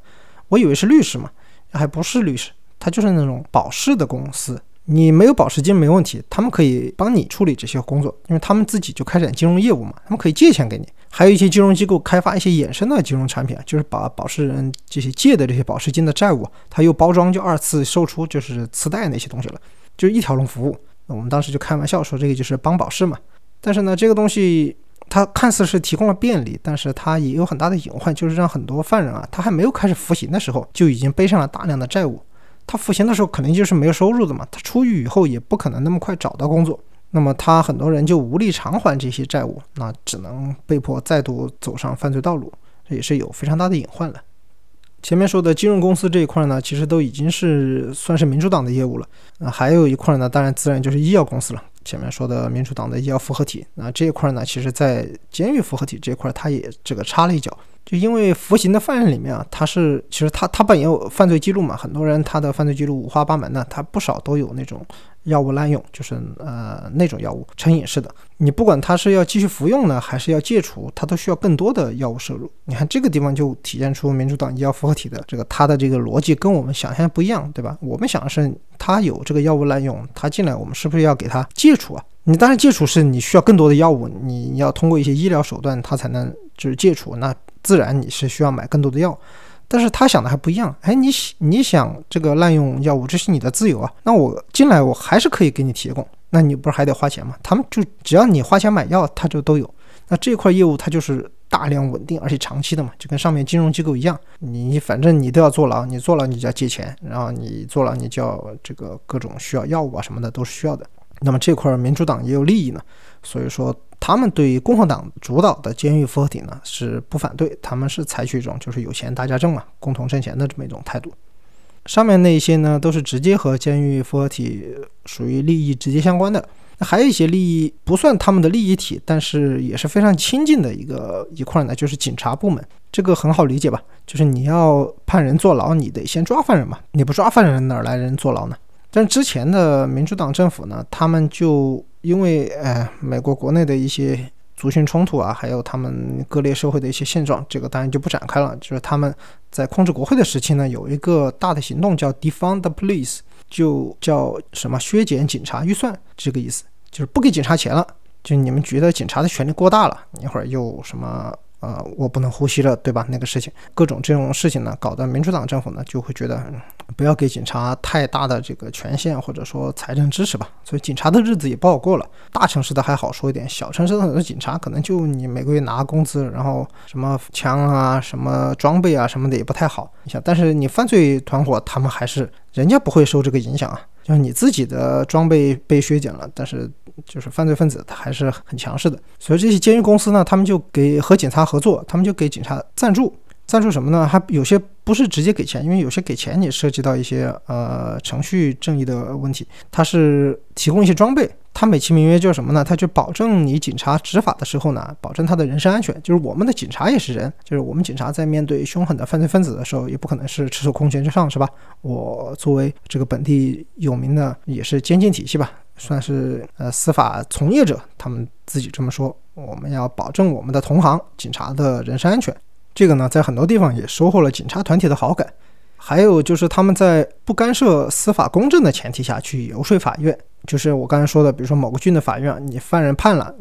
我以为是律师嘛，还不是律师。他就是那种保释的公司，你没有保释金没问题，他们可以帮你处理这些工作，因为他们自己就开展金融业务嘛，他们可以借钱给你。还有一些金融机构开发一些衍生的金融产品，就是把保释人这些借的这些保释金的债务，他又包装就二次售出，就是次贷那些东西了，就是一条龙服务。我们当时就开玩笑说这个就是帮保释嘛。但是呢，这个东西它看似是提供了便利，但是它也有很大的隐患，就是让很多犯人啊，他还没有开始服刑的时候就已经背上了大量的债务。他服刑的时候肯定就是没有收入的嘛，他出狱以后也不可能那么快找到工作，那么他很多人就无力偿还这些债务，那只能被迫再度走上犯罪道路，这也是有非常大的隐患了。前面说的金融公司这一块呢，其实都已经是算是民主党的业务了，那还有一块呢，当然自然就是医药公司了。前面说的民主党的医药复合体，那这一块呢，其实在监狱复合体这块，它也这个插了一脚。就因为服刑的犯人里面啊，他是其实他他本有犯罪记录嘛，很多人他的犯罪记录五花八门的，他不少都有那种药物滥用，就是呃那种药物成瘾式的。你不管他是要继续服用呢，还是要戒除，他都需要更多的药物摄入。你看这个地方就体现出民主党医药复合体的这个他的这个逻辑跟我们想象不一样，对吧？我们想的是他有这个药物滥用，他进来我们是不是要给他戒除啊？你当然戒除是你需要更多的药物，你要通过一些医疗手段，他才能就是戒除那。自然你是需要买更多的药，但是他想的还不一样。哎，你你想这个滥用药物，这是你的自由啊。那我进来我还是可以给你提供，那你不是还得花钱吗？他们就只要你花钱买药，他就都有。那这块业务它就是大量稳定而且长期的嘛，就跟上面金融机构一样，你反正你都要坐牢，你坐牢你就要借钱，然后你坐牢你就要这个各种需要药物啊什么的都是需要的。那么这块民主党也有利益呢，所以说。他们对于共和党主导的监狱复合体呢是不反对，他们是采取一种就是有钱大家挣嘛，共同挣钱的这么一种态度。上面那些呢都是直接和监狱复合体属于利益直接相关的，那还有一些利益不算他们的利益体，但是也是非常亲近的一个一块呢，就是警察部门。这个很好理解吧？就是你要判人坐牢，你得先抓犯人嘛，你不抓犯人哪来人坐牢呢？但之前的民主党政府呢，他们就。因为呃，美国国内的一些族群冲突啊，还有他们各类社会的一些现状，这个当然就不展开了。就是他们在控制国会的时期呢，有一个大的行动叫 defund the police，就叫什么削减警察预算，这个意思就是不给警察钱了。就你们觉得警察的权力过大了，一会儿又什么？呃，我不能呼吸了，对吧？那个事情，各种这种事情呢，搞得民主党政府呢就会觉得，不要给警察太大的这个权限或者说财政支持吧。所以警察的日子也不好过了。大城市的还好说一点，小城市的很多警察可能就你每个月拿工资，然后什么枪啊、什么装备啊什么的也不太好。你想，但是你犯罪团伙他们还是人家不会受这个影响啊。就是你自己的装备被削减了，但是就是犯罪分子他还是很强势的，所以这些监狱公司呢，他们就给和警察合作，他们就给警察赞助，赞助什么呢？还有些不是直接给钱，因为有些给钱也涉及到一些呃程序正义的问题，他是提供一些装备。他美其名曰叫什么呢？他就保证你警察执法的时候呢，保证他的人身安全。就是我们的警察也是人，就是我们警察在面对凶狠的犯罪分子的时候，也不可能是赤手空拳之上，是吧？我作为这个本地有名的，也是监禁体系吧，算是呃司法从业者，他们自己这么说。我们要保证我们的同行警察的人身安全。这个呢，在很多地方也收获了警察团体的好感。还有就是他们在不干涉司法公正的前提下去游说法院，就是我刚才说的，比如说某个郡的法院，你犯人判了，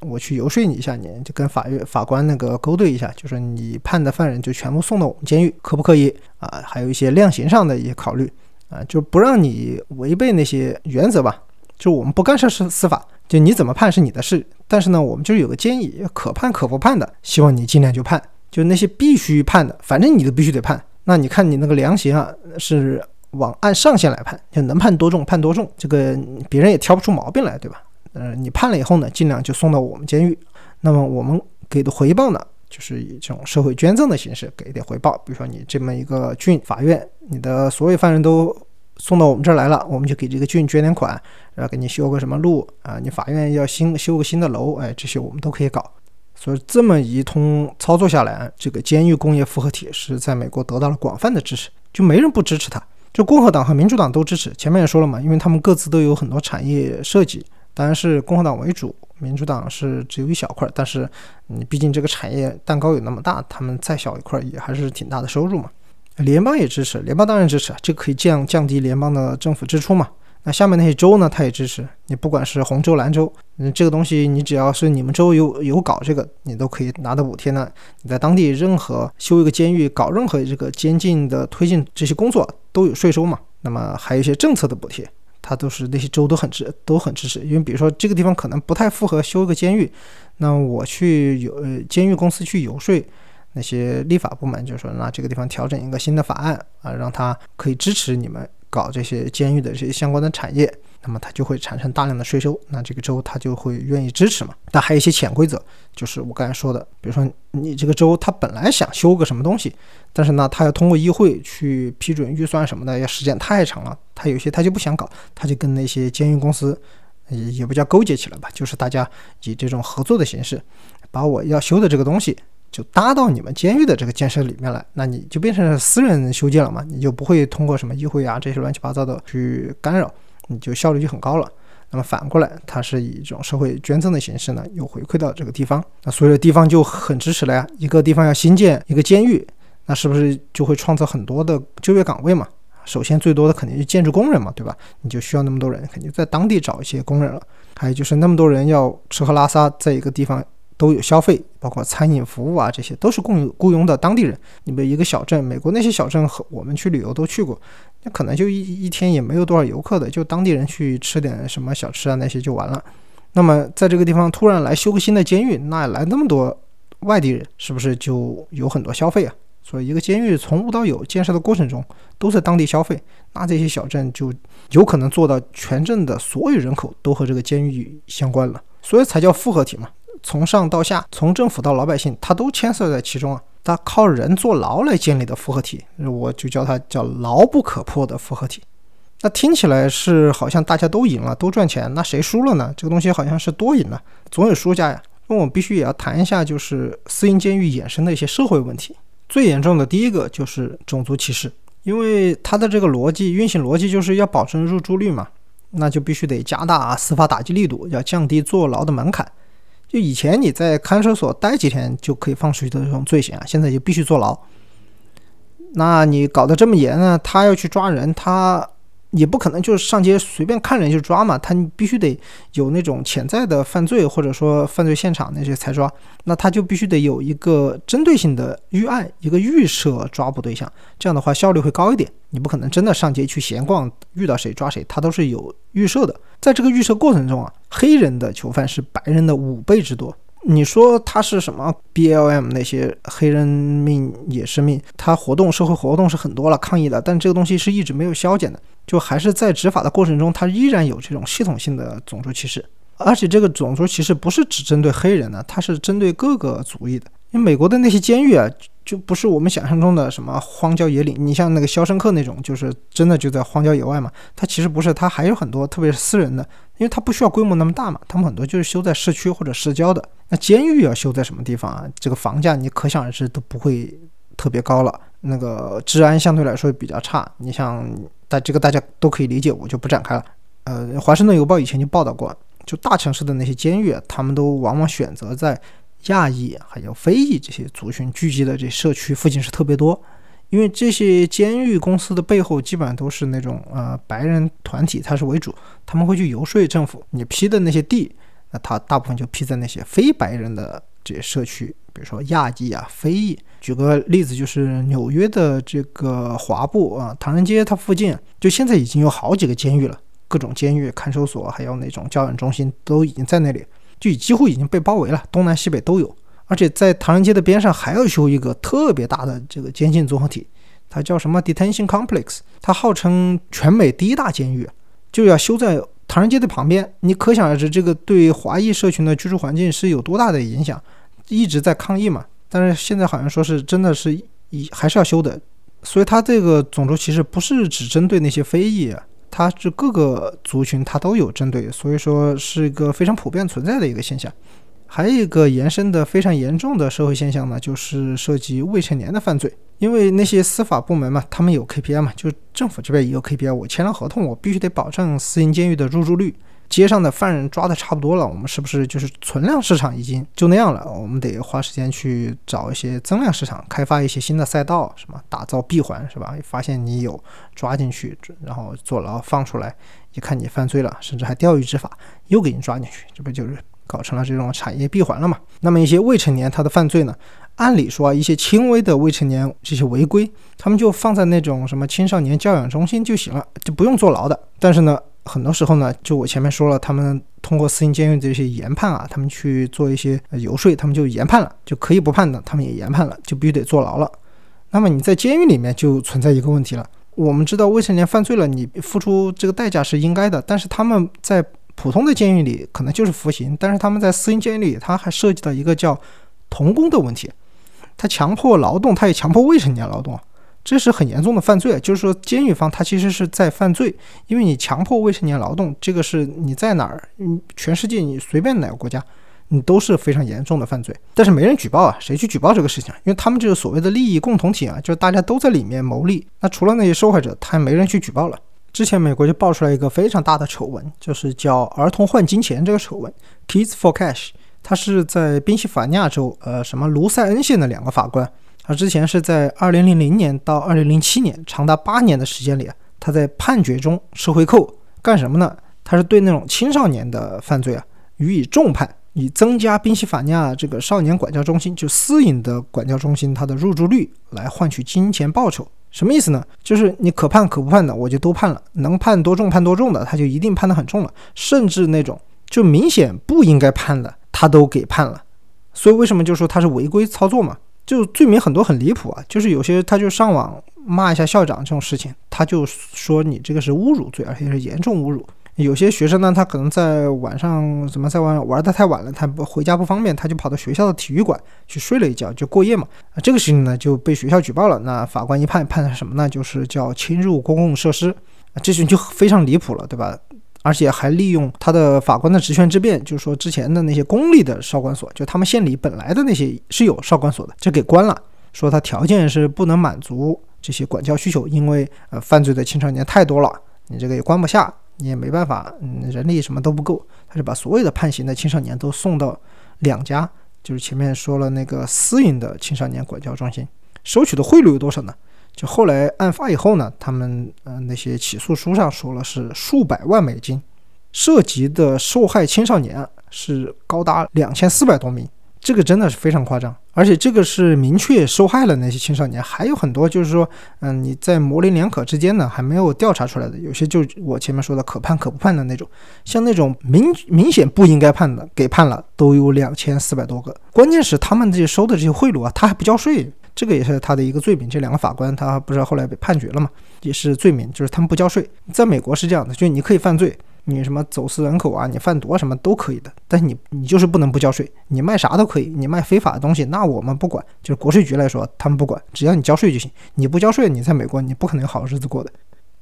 我去游说你一下，你就跟法院法官那个勾兑一下，就是你判的犯人就全部送到我们监狱，可不可以啊？还有一些量刑上的一些考虑啊，就不让你违背那些原则吧。就我们不干涉司司法，就你怎么判是你的事，但是呢，我们就是有个建议，可判可不判的，希望你尽量就判，就那些必须判的，反正你都必须得判。那你看你那个量刑啊，是往按上限来判，就能判多重判多重，这个别人也挑不出毛病来，对吧？呃，你判了以后呢，尽量就送到我们监狱。那么我们给的回报呢，就是以这种社会捐赠的形式给一点回报。比如说你这么一个郡法院，你的所有犯人都送到我们这儿来了，我们就给这个郡捐点款，然后给你修个什么路啊，你法院要新修个新的楼，哎，这些我们都可以搞。所以这么一通操作下来，这个监狱工业复合体是在美国得到了广泛的支持，就没人不支持它。就共和党和民主党都支持。前面也说了嘛，因为他们各自都有很多产业设计，当然是共和党为主，民主党是只有一小块。但是你毕竟这个产业蛋糕有那么大，他们再小一块也还是挺大的收入嘛。联邦也支持，联邦当然支持，这个可以降降低联邦的政府支出嘛。那下面那些州呢？他也支持你，不管是红州、蓝州，嗯，这个东西你只要是你们州有有搞这个，你都可以拿到补贴呢。你在当地任何修一个监狱、搞任何这个监禁的推进这些工作都有税收嘛。那么还有一些政策的补贴，它都是那些州都很支都很支持。因为比如说这个地方可能不太符合修一个监狱，那我去游呃监狱公司去游说那些立法部门，就是说那这个地方调整一个新的法案啊，让它可以支持你们。搞这些监狱的这些相关的产业，那么它就会产生大量的税收，那这个州它就会愿意支持嘛。但还有一些潜规则，就是我刚才说的，比如说你这个州它本来想修个什么东西，但是呢，它要通过议会去批准预算什么的，要时间太长了，它有些它就不想搞，它就跟那些监狱公司也不叫勾结起来吧，就是大家以这种合作的形式，把我要修的这个东西就搭到你们监狱的这个建设里面来，那你就变成私人修建了嘛，你就不会通过什么议会啊这些乱七八糟的去干扰，你就效率就很高了。那么反过来，它是以一种社会捐赠的形式呢，又回馈到这个地方，那所有的地方就很支持了呀。一个地方要新建一个监狱，那是不是就会创造很多的就业岗位嘛？首先最多的肯定是建筑工人嘛，对吧？你就需要那么多人，肯定在当地找一些工人了。还有就是那么多人要吃喝拉撒，在一个地方。都有消费，包括餐饮服务啊，这些都是雇雇佣的当地人。你们一个小镇，美国那些小镇和我们去旅游都去过，那可能就一一天也没有多少游客的，就当地人去吃点什么小吃啊那些就完了。那么在这个地方突然来修个新的监狱，那来那么多外地人，是不是就有很多消费啊？所以一个监狱从无到有建设的过程中都在当地消费，那这些小镇就有可能做到全镇的所有人口都和这个监狱相关了，所以才叫复合体嘛。从上到下，从政府到老百姓，它都牵涉在其中啊。它靠人坐牢来建立的复合体，我就叫它叫牢不可破的复合体。那听起来是好像大家都赢了，都赚钱。那谁输了呢？这个东西好像是多赢了，总有输家呀。那我们必须也要谈一下，就是私营监狱衍生的一些社会问题。最严重的第一个就是种族歧视，因为它的这个逻辑运行逻辑就是要保证入住率嘛，那就必须得加大司法打击力度，要降低坐牢的门槛。就以前你在看守所待几天就可以放出去的这种罪行啊，现在就必须坐牢。那你搞得这么严呢？他要去抓人，他。也不可能就是上街随便看人就抓嘛，他必须得有那种潜在的犯罪或者说犯罪现场那些才抓，那他就必须得有一个针对性的预案，一个预设抓捕对象，这样的话效率会高一点。你不可能真的上街去闲逛，遇到谁抓谁，他都是有预设的。在这个预设过程中啊，黑人的囚犯是白人的五倍之多。你说他是什么？BLM 那些黑人命也是命，他活动社会活动是很多了，抗议的，但这个东西是一直没有消减的，就还是在执法的过程中，他依然有这种系统性的种族歧视，而且这个种族歧视不是只针对黑人的，它是针对各个族裔的。因为美国的那些监狱啊，就不是我们想象中的什么荒郊野岭。你像那个《肖申克》那种，就是真的就在荒郊野外嘛。它其实不是，它还有很多，特别是私人的，因为它不需要规模那么大嘛。他们很多就是修在市区或者市郊的。那监狱要修在什么地方啊？这个房价你可想而知都不会特别高了。那个治安相对来说比较差。你像，但这个大家都可以理解，我就不展开了。呃，《华盛顿邮报》以前就报道过，就大城市的那些监狱，他们都往往选择在。亚裔还有非裔这些族群聚集的这社区附近是特别多，因为这些监狱公司的背后基本上都是那种呃白人团体，它是为主，他们会去游说政府，你批的那些地，那他大部分就批在那些非白人的这些社区，比如说亚裔啊、非裔。举个例子，就是纽约的这个华埠啊，唐人街它附近，就现在已经有好几个监狱了，各种监狱、看守所，还有那种教养中心都已经在那里。就几乎已经被包围了，东南西北都有，而且在唐人街的边上还要修一个特别大的这个监禁综合体，它叫什么 Detention Complex，它号称全美第一大监狱，就要修在唐人街的旁边。你可想而知，这个对华裔社群的居住环境是有多大的影响，一直在抗议嘛。但是现在好像说是真的是一还是要修的，所以它这个种族歧视不是只针对那些非裔啊。它是各个族群，它都有针对，所以说是一个非常普遍存在的一个现象。还有一个延伸的非常严重的社会现象呢，就是涉及未成年的犯罪。因为那些司法部门嘛，他们有 KPI 嘛，就政府这边也有 KPI，我签了合同，我必须得保证私营监狱的入住率。街上的犯人抓的差不多了，我们是不是就是存量市场已经就那样了？我们得花时间去找一些增量市场，开发一些新的赛道，什么打造闭环是吧？发现你有抓进去，然后坐牢放出来，一看你犯罪了，甚至还钓鱼执法，又给你抓进去，这不就是搞成了这种产业闭环了嘛？那么一些未成年他的犯罪呢？按理说一些轻微的未成年这些违规，他们就放在那种什么青少年教养中心就行了，就不用坐牢的。但是呢？很多时候呢，就我前面说了，他们通过私营监狱这些研判啊，他们去做一些游说，他们就研判了，就可以不判的，他们也研判了，就必须得坐牢了。那么你在监狱里面就存在一个问题了。我们知道未成年犯罪了，你付出这个代价是应该的，但是他们在普通的监狱里可能就是服刑，但是他们在私营监狱里，他还涉及到一个叫童工的问题，他强迫劳动，他也强迫未成年劳动。这是很严重的犯罪，就是说监狱方他其实是在犯罪，因为你强迫未成年劳动，这个是你在哪儿，嗯，全世界你随便哪个国家，你都是非常严重的犯罪。但是没人举报啊，谁去举报这个事情？因为他们这个所谓的利益共同体啊，就是大家都在里面牟利。那除了那些受害者，他没人去举报了。之前美国就爆出来一个非常大的丑闻，就是叫“儿童换金钱”这个丑闻 （Kids for Cash）。他是在宾夕法尼亚州，呃，什么卢塞恩县的两个法官，他之前是在2000年到2007年，长达八年的时间里啊，他在判决中收回扣，干什么呢？他是对那种青少年的犯罪啊予以重判，以增加宾夕法尼亚这个少年管教中心就私营的管教中心它的入住率来换取金钱报酬。什么意思呢？就是你可判可不判的，我就都判了，能判多重判多重的，他就一定判得很重了，甚至那种就明显不应该判的。他都给判了，所以为什么就说他是违规操作嘛？就罪名很多很离谱啊，就是有些他就上网骂一下校长这种事情，他就说你这个是侮辱罪，而且是严重侮辱。有些学生呢，他可能在晚上怎么在玩玩的太晚了，他不回家不方便，他就跑到学校的体育馆去睡了一觉，就过夜嘛。啊，这个事情呢就被学校举报了，那法官一判判的什么呢？就是叫侵入公共设施，啊，这事情就非常离谱了，对吧？而且还利用他的法官的职权之便，就是说之前的那些公立的少管所，就他们县里本来的那些是有少管所的，就给关了。说他条件是不能满足这些管教需求，因为呃犯罪的青少年太多了，你这个也关不下，你也没办法，嗯，人力什么都不够，他就把所有的判刑的青少年都送到两家，就是前面说了那个私营的青少年管教中心，收取的贿赂有多少呢？就后来案发以后呢，他们呃那些起诉书上说了是数百万美金，涉及的受害青少年是高达两千四百多名，这个真的是非常夸张。而且这个是明确受害了那些青少年，还有很多就是说，嗯，你在模棱两可之间呢，还没有调查出来的，有些就我前面说的可判可不判的那种，像那种明明显不应该判的给判了，都有两千四百多个。关键是他们这些收的这些贿赂啊，他还不交税。这个也是他的一个罪名。这两个法官他不是后来被判决了嘛，也是罪名，就是他们不交税。在美国是这样的，就你可以犯罪，你什么走私人口啊，你贩毒啊什么都可以的，但你你就是不能不交税。你卖啥都可以，你卖非法的东西，那我们不管，就是国税局来说，他们不管，只要你交税就行。你不交税，你在美国你不可能有好日子过的。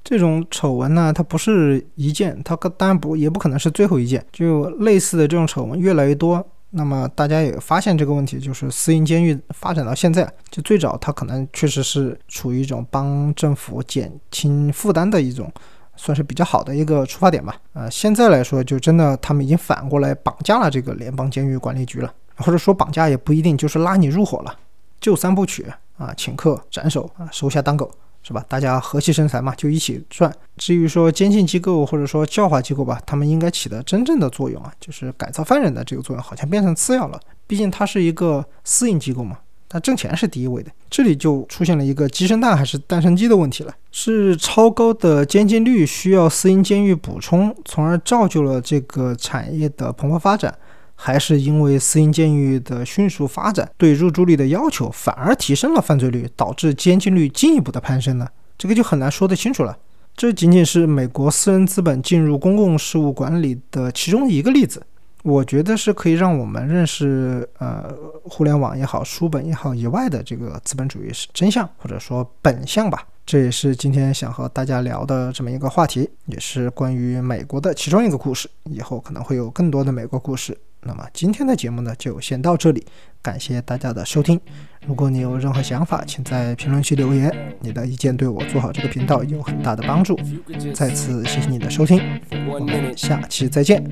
这种丑闻呢，它不是一件，它当然不也不可能是最后一件，就类似的这种丑闻越来越多。那么大家也发现这个问题，就是私营监狱发展到现在，就最早它可能确实是处于一种帮政府减轻负担的一种，算是比较好的一个出发点吧。呃，现在来说，就真的他们已经反过来绑架了这个联邦监狱管理局了，或者说绑架也不一定，就是拉你入伙了，就三部曲啊，请客、斩首啊，收下当狗。是吧？大家和气生财嘛，就一起赚。至于说监禁机构或者说教化机构吧，他们应该起的真正的作用啊，就是改造犯人的这个作用，好像变成次要了。毕竟它是一个私营机构嘛，它挣钱是第一位的。这里就出现了一个鸡生蛋还是蛋生鸡的问题了：是超高的监禁率需要私营监狱补充，从而造就了这个产业的蓬勃发展。还是因为私营监狱的迅速发展，对入住率的要求反而提升了犯罪率，导致监禁率进一步的攀升呢？这个就很难说得清楚了。这仅仅是美国私人资本进入公共事务管理的其中一个例子。我觉得是可以让我们认识，呃，互联网也好，书本也好以外的这个资本主义是真相，或者说本相吧。这也是今天想和大家聊的这么一个话题，也是关于美国的其中一个故事。以后可能会有更多的美国故事。那么今天的节目呢，就先到这里，感谢大家的收听。如果你有任何想法，请在评论区留言，你的意见对我做好这个频道有很大的帮助。再次谢谢你的收听，我们下期再见。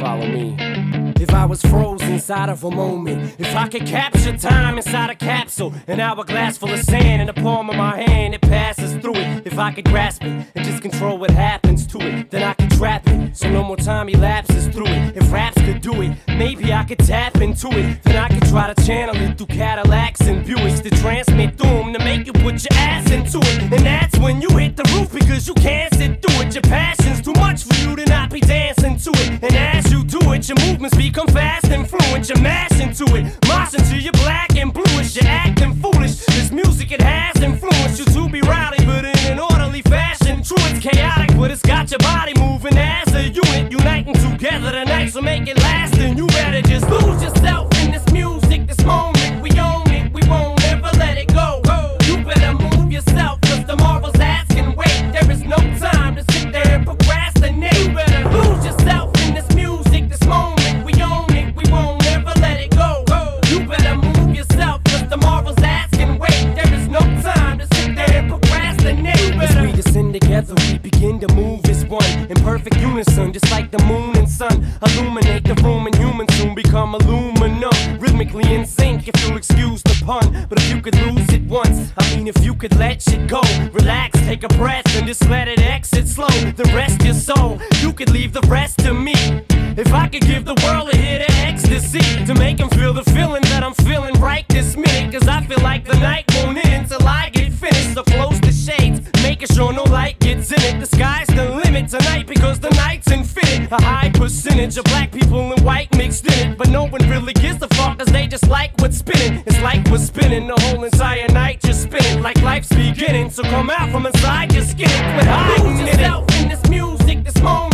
follow me. If I was frozen inside of a moment, if I could capture time inside a capsule, an hourglass full of sand in the palm of my hand, it passes through it. If I could grasp it and just control what happens to it, then I could trap it. So no more time elapses through it. If raps could do it, maybe I could tap into it. Then I could try to channel it through Cadillacs and Buicks to transmit through to make you put your ass into it. And that's when you hit the roof because you can't sit through it. Your passion's too much for you to not be dancing to it. And as you do it, your movements become fast and fluent. You mash into it, mosh into you black and bluish. You're acting foolish. This music, it has influenced you to be rowdy, but in an orderly fashion. True, it's chaotic, but it's got your body moving as a unit, uniting together tonight. So make it last, and you better just lose yourself you could lose it once, I mean, if you could let shit go, relax, take a breath, and just let it exit slow. The rest your soul, you could leave the rest to me. If I could give the world a hit of ecstasy to make them feel the feeling feeling A high percentage of black people and white mixed in it. But no one really gives a fuck cause they just like what's spinning. It's like we're spinning the whole entire night, just spinning like life's beginning. So come out from inside your skin with high Lose yourself in this music, this moment.